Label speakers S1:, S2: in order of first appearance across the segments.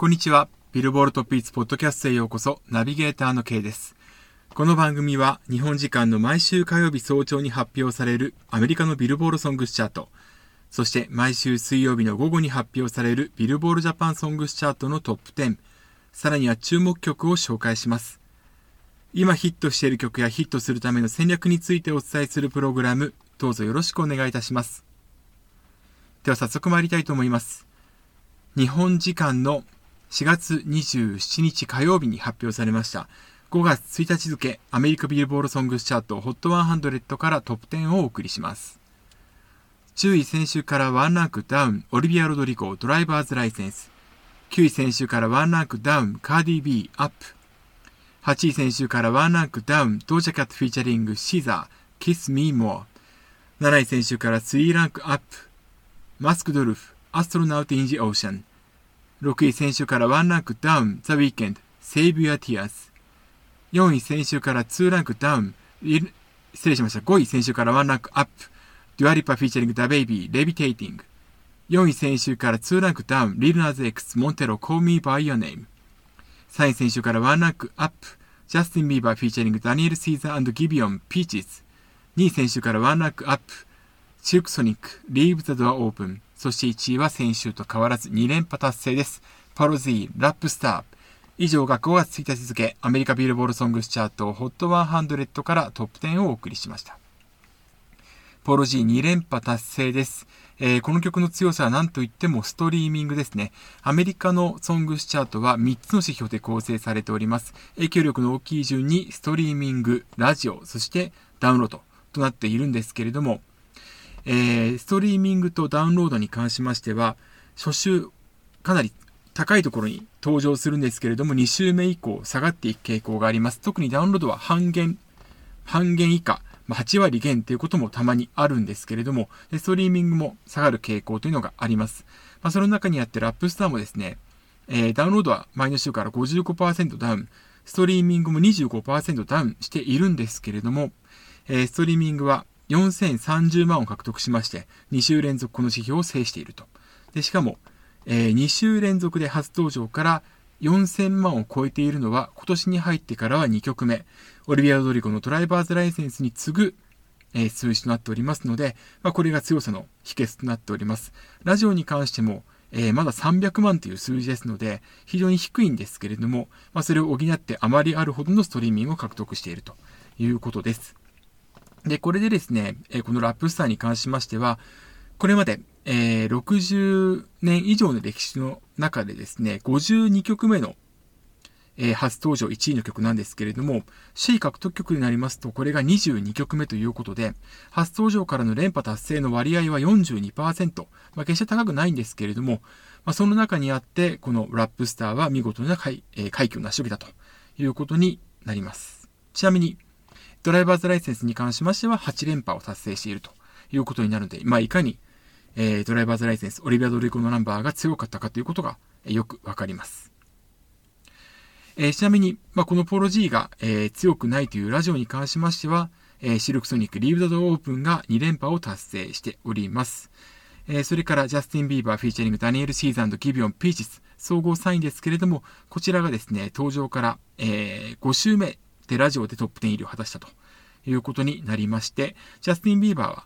S1: こんにちは。ビルボールトピーツポッドキャストへようこそ、ナビゲーターの K です。この番組は日本時間の毎週火曜日早朝に発表されるアメリカのビルボールソングスチャート、そして毎週水曜日の午後に発表されるビルボールジャパンソングスチャートのトップ10、さらには注目曲を紹介します。今ヒットしている曲やヒットするための戦略についてお伝えするプログラム、どうぞよろしくお願いいたします。では早速参りたいと思います。日本時間の4月27日火曜日に発表されました5月1日付アメリカビルボードソングスチャート HOT100 からトップ10をお送りします。10位先週から1ランクダウン、オリビア・ロドリゴ、 drivers license。9位先週から1ランクダウン、カーディ・ビー、アップ。8位先週から1ランクダウン、ドージャキャットフィーチャリング、シーザー、Kiss Me More。7位先週から3ランクアップ、マスクド・ウルフ、 Astronaut in the Ocean。6位先週から1ランクダウン、ザ・ウィーケンド、Save Your Tears。4位先週から2ランクダウン、失礼しました。5位先週から1ランクアップ、デュアリパフィーチャリング、ダ・ベイビー、 Levitating。4位先週から2ランクダウン、リル・ナズ・X、モンテロ、Call Me By Your Name。3位先週から1ランクアップ、ジャスティン・ビーバーフィーチャリング、ダニエル・シーザーギビオン、 Peaches。2位先週から1ランクアップ、シルクソニック、Leave the Door Open。そして1位は先週と変わらず2連覇達成です。パロジー、ラップスター。以上が5月1日付、アメリカビルボードソングスチャート HOT100 からトップ10をお送りしました。ポロ G 2連覇達成です。えー、この曲の強さは何と言ってもストリーミングですね。アメリカのソングスチャートは3つの指標で構成されております。影響力の大きい順にストリーミング、ラジオ、そしてダウンロードとなっているんですけれども、えー、ストリーミングとダウンロードに関しましては、初週かなり高いところに登場するんですけれども、2週目以降下がっていく傾向があります。特にダウンロードは半減、半減以下、ま8割減ということもたまにあるんですけれども、ストリーミングも下がる傾向というのがあります。まあ、その中にあってラップスターもですね、えー、ダウンロードは前の週から55%ダウン、ストリーミングも25%ダウンしているんですけれども、えー、ストリーミングは4030万を獲得しまして、2週連続この指標を制していると。で、しかも、えー、2週連続で初登場から4000万を超えているのは、今年に入ってからは2曲目、オリビア・ドリゴのドライバーズライセンスに次ぐ、えー、数字となっておりますので、まあ、これが強さの秘訣となっております。ラジオに関しても、えー、まだ300万という数字ですので、非常に低いんですけれども、まあ、それを補ってあまりあるほどのストリーミングを獲得しているということです。で、これでですね、えこのラップスターに関しましては、これまで、えー、60年以上の歴史の中でですね、52曲目の、えー、初登場1位の曲なんですけれども、首位獲得曲になりますと、これが22曲目ということで、初登場からの連覇達成の割合は42%。まあ、決して高くないんですけれども、まあ、その中にあって、このラップスターは見事な快,、えー、快挙を成し遂げたということになります。ちなみに、ドライバーズライセンスに関しましては8連覇を達成しているということになるので、まあ、いかに、えー、ドライバーズライセンス、オリビア・ドリコのナンバーが強かったかということが、えー、よくわかります。えー、ちなみに、まあ、このポロ G が、えー、強くないというラジオに関しましては、えー、シルクソニック Leave the Door Open が2連覇を達成しております。えー、それからジャスティン・ビーバーフィーチャリングダニエル・シーザーギビオン・ Peaches 総合3位ですけれども、こちらがですね、登場から、えー、5週目でラジオでトップ10入りを果たしたということになりまして、ジャスティン・ビーバーは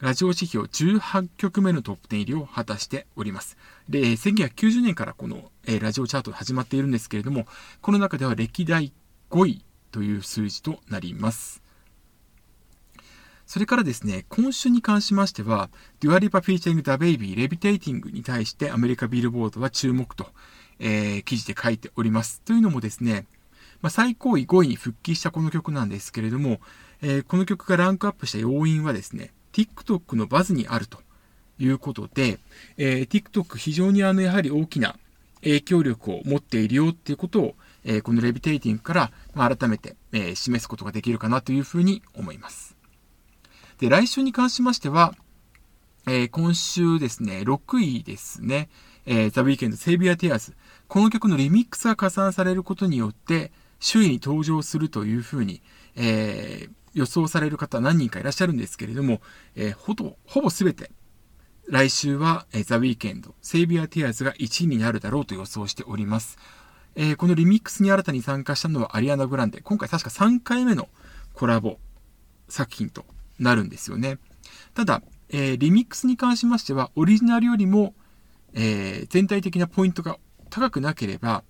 S1: ラジオ指標18曲目のトップ10入りを果たしております。で、1990年からこの、えラジオチャート始まっているんですけれども、この中では歴代5位という数字となります。それからですね、今週に関しましては、デュアリパフィーチャリングダベイビー Levitating に対してアメリカビルボードは注目と、えー、記事で書いております。というのもですね、まあ、最高位5位に復帰したこの曲なんですけれども、えー、この曲がランクアップした要因はですね、TikTok のバズにあるということで、えー、TikTok 非常にあの、やはり大きな影響力を持っているよっていうことを、えー、このレビテイティングから、ま、改めて、えー、示すことができるかなというふうに思います。で、来週に関しましては、えー、今週ですね、6位ですね、えー、ザ・ウィーケンド・セイビア・ティアーズ。この曲のリミックスが加算されることによって、首位に登場するというふうに、えー、予想される方何人かいらっしゃるんですけれども、えー、ほぼ、ほぼすべて、来週は、えー、ザ・ウィーケンド、セイビア・ティアーズが1位になるだろうと予想しております。えー、このリミックスに新たに参加したのはアリアナ・グランデ。今回確か3回目のコラボ作品となるんですよね。ただ、えー、リミックスに関しましては、オリジナルよりも、え、全体的なポイントが高くなければ、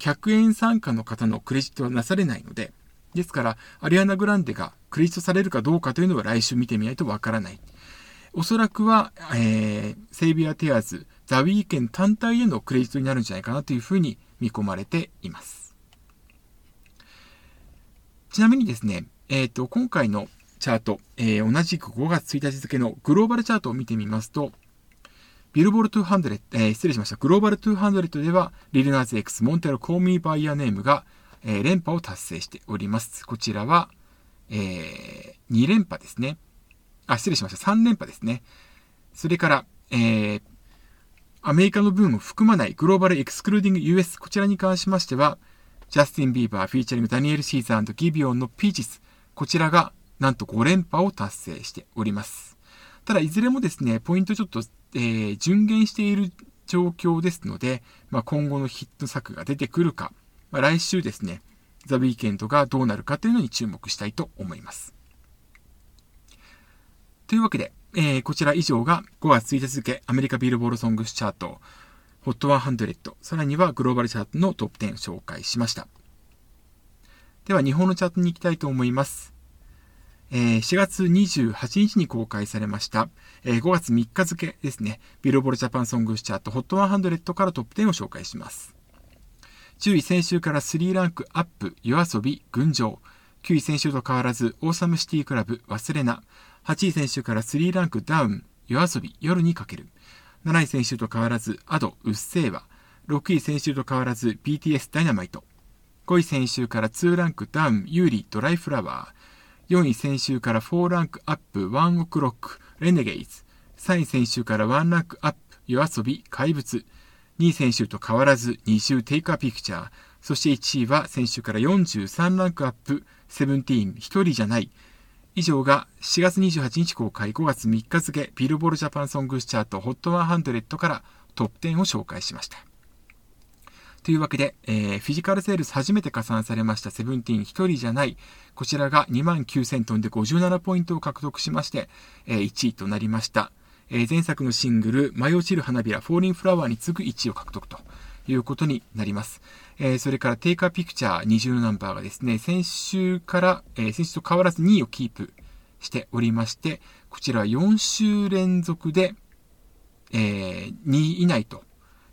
S1: 100円参加の方のクレジットはなされないので、ですから、アリアナ・グランデがクレジットされるかどうかというのは来週見てみないとわからない。おそらくは、えー、セイビア・テアーズ、ザ・ウィーケン単体でのクレジットになるんじゃないかなというふうに見込まれています。ちなみにですね、えっ、ー、と、今回のチャート、えー、同じく5月1日付のグローバルチャートを見てみますと、ビルボール200、えー、失礼しました。グローバル200では、リルナーズ X、モンテロコーミーバイヤーネームが、えー、連覇を達成しております。こちらは、えー、2連覇ですね。あ、失礼しました。3連覇ですね。それから、えー、アメリカの分を含まないグローバルエクスクルーディング US、こちらに関しましては、ジャスティン・ビーバー、フィーチャリング、ダニエル・シーザーギビオンの Peaches、こちらがなんと5連覇を達成しております。ただ、いずれもですね、ポイントちょっと、えー、漸減している状況ですので、まあ、今後のヒット作が出てくるか、まあ、来週ですね、ザ・ウィーケンドがどうなるかというのに注目したいと思います。というわけで、えー、こちら以上が5月1日付アメリカビルボールソングスチャート HOT100、さらにはグローバルチャートのトップ10を紹介しました。では日本のチャートに行きたいと思います。えー、4月28日に公開されました、えー、5月3日付ですね、ビルボードジャパンソングスチャート HOT100 からトップ10を紹介します。10位先週から3ランクアップ、 YOASOBI、群青。9位先週と変わらず、オーサムシティクラブ、勿忘。8位先週から3ランクダウン、 YOASOBI、夜に駆ける。7位先週と変わらず、 Ado、うっせぇわ。6位先週と変わらず、BTS Dynamite。5位先週から2ランクダウン、優里、ドライフラワー。4位先週から4ランクアップ、ワンオクロック、レネゲイズ。3位先週から1ランクアップ、夜遊び、怪物。2位選手と変わらず2週テイクアピクチャー。そして1位は先週から43ランクアップ、セブンティーン、一人じゃない。以上が4月28日公開5月3日付ビルボールジャパンソングスチャート HOT100 からトップ10を紹介しました。というわけで、えー、フィジカルセールス初めて加算されましたセブンティーン一人じゃない。こちらが29,000トンで57ポイントを獲得しまして、えー、1位となりました。えー、前作のシングル、舞い落ちる花びら、フォーリンフラワーに次ぐ1位を獲得ということになります。えー、それから、テイカーピクチャー20ナンバーがですね、先週から、えー、先週と変わらず2位をキープしておりまして、こちらは4週連続で、えー、2位以内と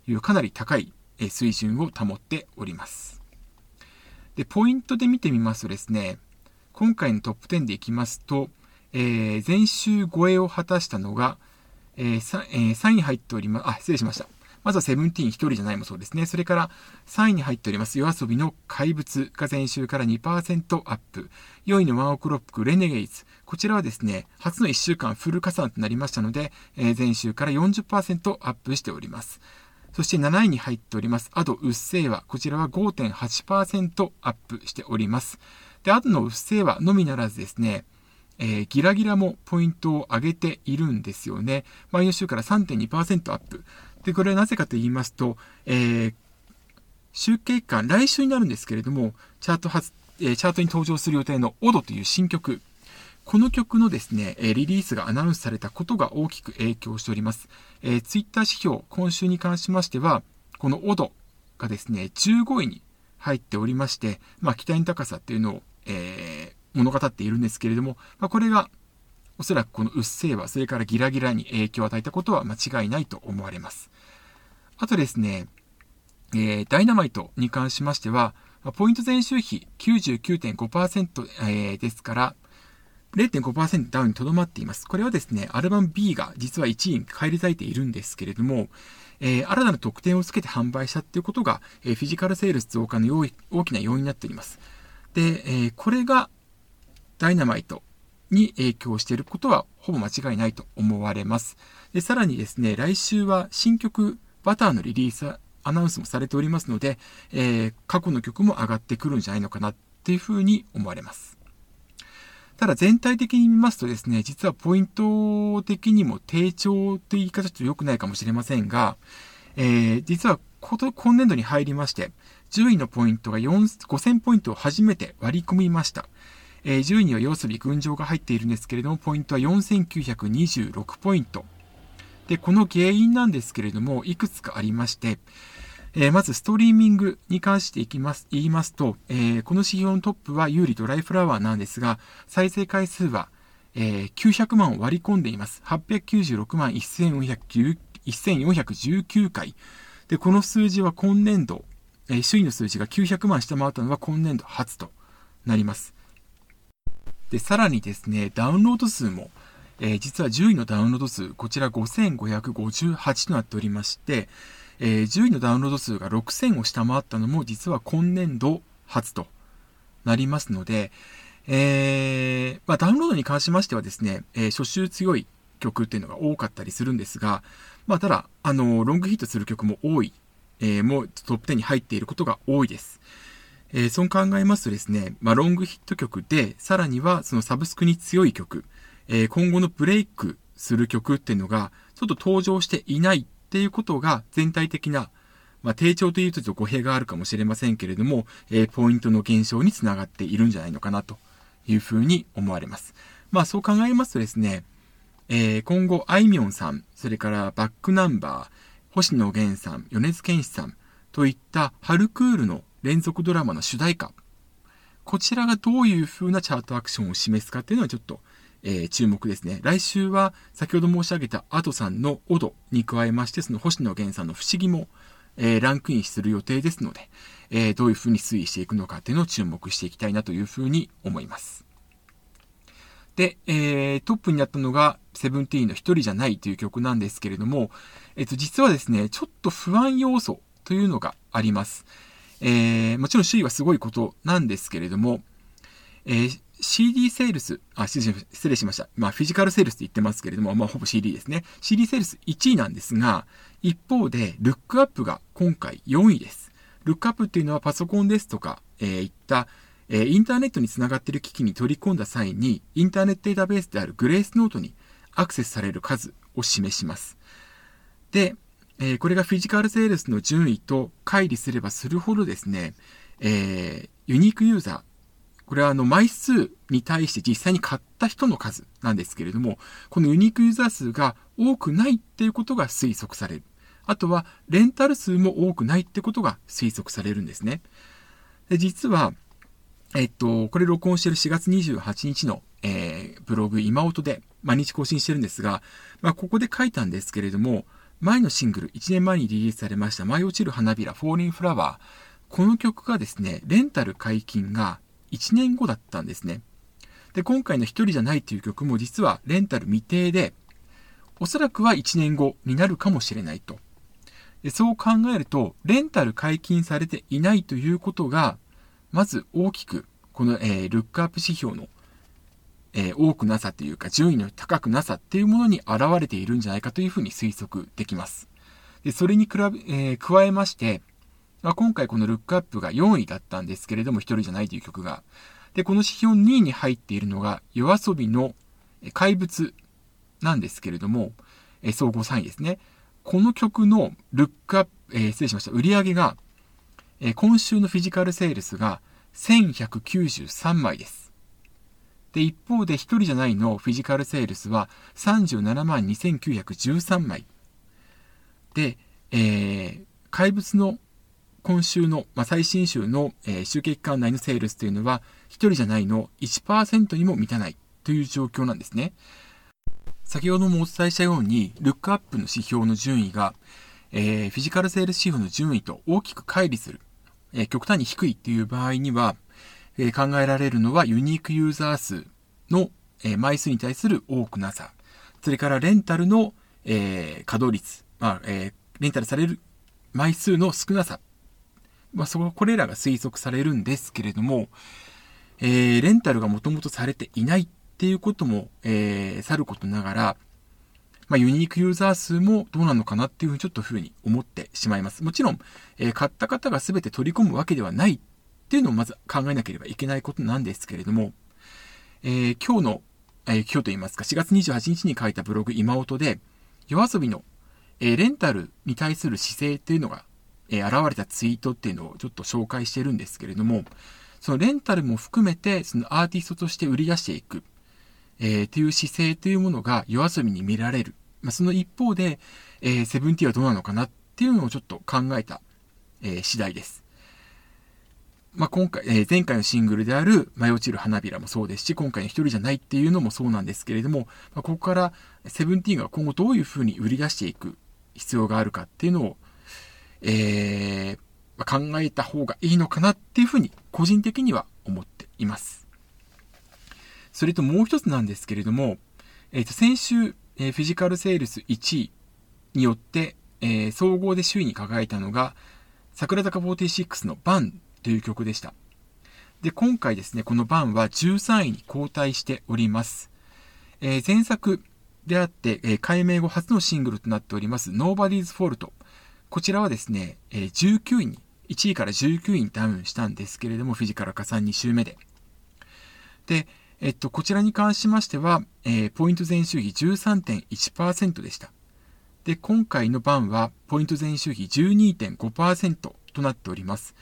S1: いうかなり高い水準を保っております。で、ポイントで見てみますとですね、今回のトップ10でいきますと、えー、前週超えを果たしたのが、えー 3, えー、3位入っております。あ、失礼しました。まずはセブンティーン一人じゃないもそうですね。それから3位に入っております夜遊びの怪物が前週から2%アップ。4位のワンオクロックレネゲイズ。こちらはですね、初の1週間フル加算となりましたので、えー、前週から40%アップしております。そして7位に入っております。アドうっせぇわ。こちらは5.8%アップしております。で、アドのうっせぇわのみならずですね、えー、ギラギラもポイントを上げているんですよね。前の週から3.2%アップ。で、これはなぜかと言いますと、えー、集計感、来週になるんですけれども、チャート発、えー、チャートに登場する予定のオドという新曲、この曲のですね、リリースがアナウンスされたことが大きく影響しております。えー、ツイッター指標、今週に関しましては、このオドがですね、15位に入っておりまして、まあ、期待の高さっていうのを、えー、物語っているんですけれども、まあ、これがおそらくこのうっせぇわ、それからギラギラに影響を与えたことは間違いないと思われます。あとですね、えー、ダイナマイトに関しましては、ポイント前週比99.5%、えー、ですから、0.5%ダウンにとどまっています。これはですね、アルバム B が実は1位に返り咲いているんですけれども、えー、新たな特典をつけて販売したっていうことが、えー、フィジカルセールス増加の大きな要因になっております。で、えー、これがダイナマイトに影響していることはほぼ間違いないと思われます。で、さらにですね、来週は新曲バターのリリースアナウンスもされておりますので、え、過去の曲も上がってくるんじゃないのかなっていうふうに思われます。ただ全体的に見ますとですね、実はポイント的にも低調って言い方ちょっと良くないかもしれませんが、えー、実は今年度に入りまして、10位のポイントが5000ポイントを初めて割り込みました。えー、10位には要するに群青が入っているんですけれども、ポイントは4926ポイント。で、この原因なんですけれども、いくつかありまして、えー、まずストリーミングに関していきます、言いますと、えー、この指標のトップは有利ドライフラワーなんですが、再生回数は、えー、900万を割り込んでいます。896万1419回。で、この数字は今年度、えー、首位の数字が900万下回ったのは今年度初となります。で、さらにですね、ダウンロード数も、えー、実は10位のダウンロード数、こちら5558となっておりまして、えー、10位のダウンロード数が6000を下回ったのも実は今年度初となりますので、えー、まあ、ダウンロードに関しましてはですね、えー、初週強い曲っていうのが多かったりするんですが、まあ、ただ、あの、ロングヒットする曲も多い、えー、もうトップ10に入っていることが多いです。えー、そう考えますとですね、まあ、ロングヒット曲で、さらにはそのサブスクに強い曲、えー、今後のブレイクする曲っていうのが、ちょっと登場していないっていうことが全体的な、まあ、低調というとちょっと語弊があるかもしれませんけれども、えー、ポイントの減少につながっているんじゃないのかなというふうに思われます。まあそう考えますとですね、えー、今後、あいみょんさん、それからバックナンバー、星野源さん、米津玄師さんといった春クールの連続ドラマの主題歌。こちらがどういう風なチャートアクションを示すかっていうのはちょっと、え、注目ですね。来週は先ほど申し上げたアドさんのオドに加えまして、その星野源さんの不思議も、え、ランクインする予定ですので、え、どういう風に推移していくのかっていうのを注目していきたいなという風に思います。で、えー、トップになったのが、セブンティーンの一人じゃないという曲なんですけれども、えっ、と、実はですね、ちょっと不安要素というのがあります。えー、もちろん首位はすごいことなんですけれども、えー、CD セールス、あ、失礼しました。まあ、フィジカルセールスって言ってますけれども、まあ、ほぼ CD ですね。CD セールス1位なんですが、一方で、ルックアップが今回4位です。ルックアップっていうのはパソコンですとか、えー、いった、えー、インターネットにつながっている機器に取り込んだ際に、インターネットデータベースであるグレースノートにアクセスされる数を示します。で、えー、これがフィジカルセールスの順位と乖離すればするほどですね、えー、ユニークユーザー、これはあの枚数に対して実際に買った人の数なんですけれども、このユニークユーザー数が多くないっていうことが推測される。あとは、レンタル数も多くないってことが推測されるんですね。で実は、えっと、これ録音してる4月28日の、えー、ブログ今音で毎日更新してるんですが、まあ、ここで書いたんですけれども、前のシングル、1年前にリリースされました、舞い落ちる花びら、フォーリンフラワー。この曲がですね、レンタル解禁が1年後だったんですね。で、今回の一人じゃないという曲も実はレンタル未定で、おそらくは1年後になるかもしれないと。でそう考えると、レンタル解禁されていないということが、まず大きく、この、えー、ルックアップ指標のえー、多くなさというか、順位の高くなさっていうものに現れているんじゃないかというふうに推測できます。で、それに比べ、えー、加えまして、まあ、今回このルックアップが4位だったんですけれども、一人じゃないという曲が。で、この指標2位に入っているのが、夜遊びの怪物なんですけれども、えー、総合3位ですね。この曲のルックアップ、えー、失礼しました、売り上げが、えー、今週のフィジカルセールスが1193枚です。で、一方で一人じゃないのフィジカルセールスは37万2913枚。で、えー、怪物の今週の、まあ、最新週の、えー、集計期間内のセールスというのは、一人じゃないの1%にも満たないという状況なんですね。先ほどもお伝えしたように、ルックアップの指標の順位が、えー、フィジカルセールス指標の順位と大きく乖離する、えー、極端に低いっていう場合には、え考えられるのはユニークユーザー数の、え枚数に対する多くなさ、それからレンタルの、え稼働率、まあえレンタルされる枚数の少なさ、まあ、そこ、これらが推測されるんですけれども、えー、レンタルがもともとされていないっていうことも、えー、さることながら、まあ、ユニークユーザー数もどうなのかなっていうふうにちょっとふうに思ってしまいます。もちろん、えー、買った方が全て取り込むわけではないっていうのをまず考えなければいけないことなんですけれども、えー、今日の、えー、今日と言いますか、4月28日に書いたブログ今音で、夜遊びの、えー、レンタルに対する姿勢っていうのが、えー、現れたツイートっていうのをちょっと紹介してるんですけれども、そのレンタルも含めて、そのアーティストとして売り出していく、えー、という姿勢というものが夜遊びに見られる。まあ、その一方で、えー、セブンティーはどうなのかなっていうのをちょっと考えた、えー、次第です。まあ、今回、えー、前回のシングルである舞い落ちる花びらもそうですし、今回の一人じゃないっていうのもそうなんですけれども、まあ、ここからセブンティーンが今後どういうふうに売り出していく必要があるかっていうのを、えー、考えた方がいいのかなっていうふうに個人的には思っています。それともう一つなんですけれども、えっ、ー、と、先週、えー、フィジカルセールス1位によって、えー、総合で首位に輝いたのが、桜坂46のバンという曲でした。で、今回ですね、このバンは13位に後退しております。えー、前作であって、えー、改名後初のシングルとなっております Nobody's Fault。こちらはですね、え、19位に、1位から19位にダウンしたんですけれども、フィジカル加算2週目で。で、えっと、こちらに関しましては、えー、ポイント前週比13.1%でした。で、今回の番は、ポイント前週比12.5%となっております。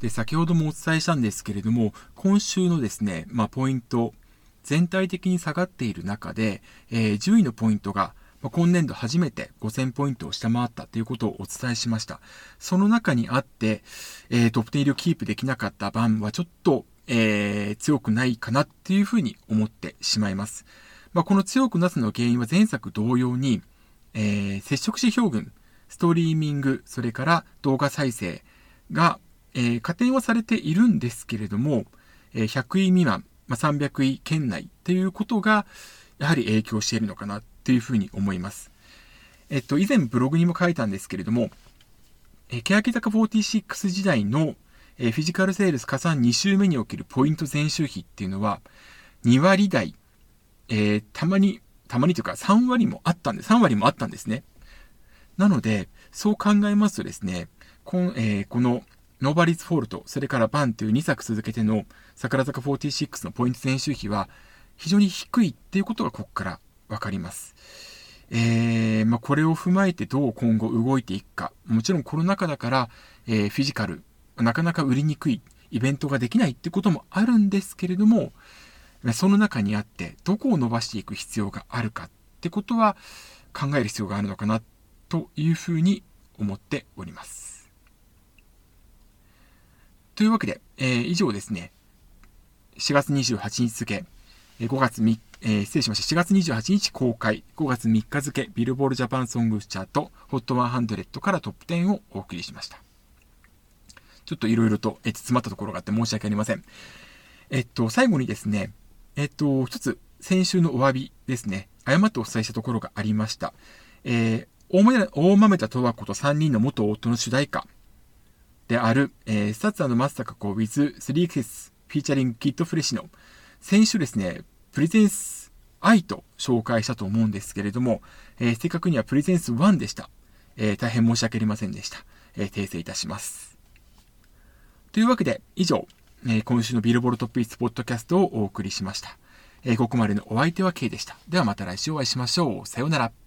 S1: で、先ほどもお伝えしたんですけれども、今週のですね、まあ、ポイント、全体的に下がっている中で、えー、10位のポイントが、今年度初めて5000ポイントを下回ったということをお伝えしました。その中にあって、えー、トップ10入りをキープできなかった番はちょっと、えー、強くないかなっていうふうに思ってしまいます。まあ、この強くなすの原因は前作同様に、えー、接触指標群、ストリーミング、それから動画再生が、えー、加点はされているんですけれども、え、100位未満、まあ、300位圏内っていうことが、やはり影響しているのかなっていうふうに思います。えっと、以前ブログにも書いたんですけれども、えー、欅坂46時代の、えー、フィジカルセールス加算2週目におけるポイント前週比っていうのは、2割台、えー、たまに、たまにというか3割もあったんで、3割もあったんですね。なので、そう考えますとですね、この、えー、この Nobody's fault、それから BAN という2作続けての櫻坂46のポイント前週比は非常に低いっていうことがここからわかります。えー、まあ、これを踏まえてどう今後動いていくか。もちろんコロナ禍だから、えー、フィジカル、なかなか売りにくいイベントができないってこともあるんですけれども、その中にあってどこを伸ばしていく必要があるかってことは考える必要があるのかなというふうに思っております。というわけで、えー、以上ですね、4月28日付、5月3、えー、失礼しました。4月28日公開、5月3日付、ビルボールジャパンソングチャート、HOT100 からトップ10をお送りしました。ちょっといろいろと、えー、詰まったところがあって申し訳ありません。えっと、最後にですね、えっと、一つ、先週のお詫びですね、誤ってお伝えしたところがありました。えー、大豆田とわ子と3人の元夫の主題歌、である、えー、スタッツマスタカコ with 3XS フィーチャリングキットフレッシュの先週ですね、 Presence I と紹介したと思うんですけれども、えー、正確には Presence 1でした。えー、大変申し訳ありませんでした。えー、訂正いたします。というわけで、以上、えー、今週のビルボルトピースポッドキャストをお送りしました。えー、ここまでのお相手は K でした。ではまた来週お会いしましょう。さようなら。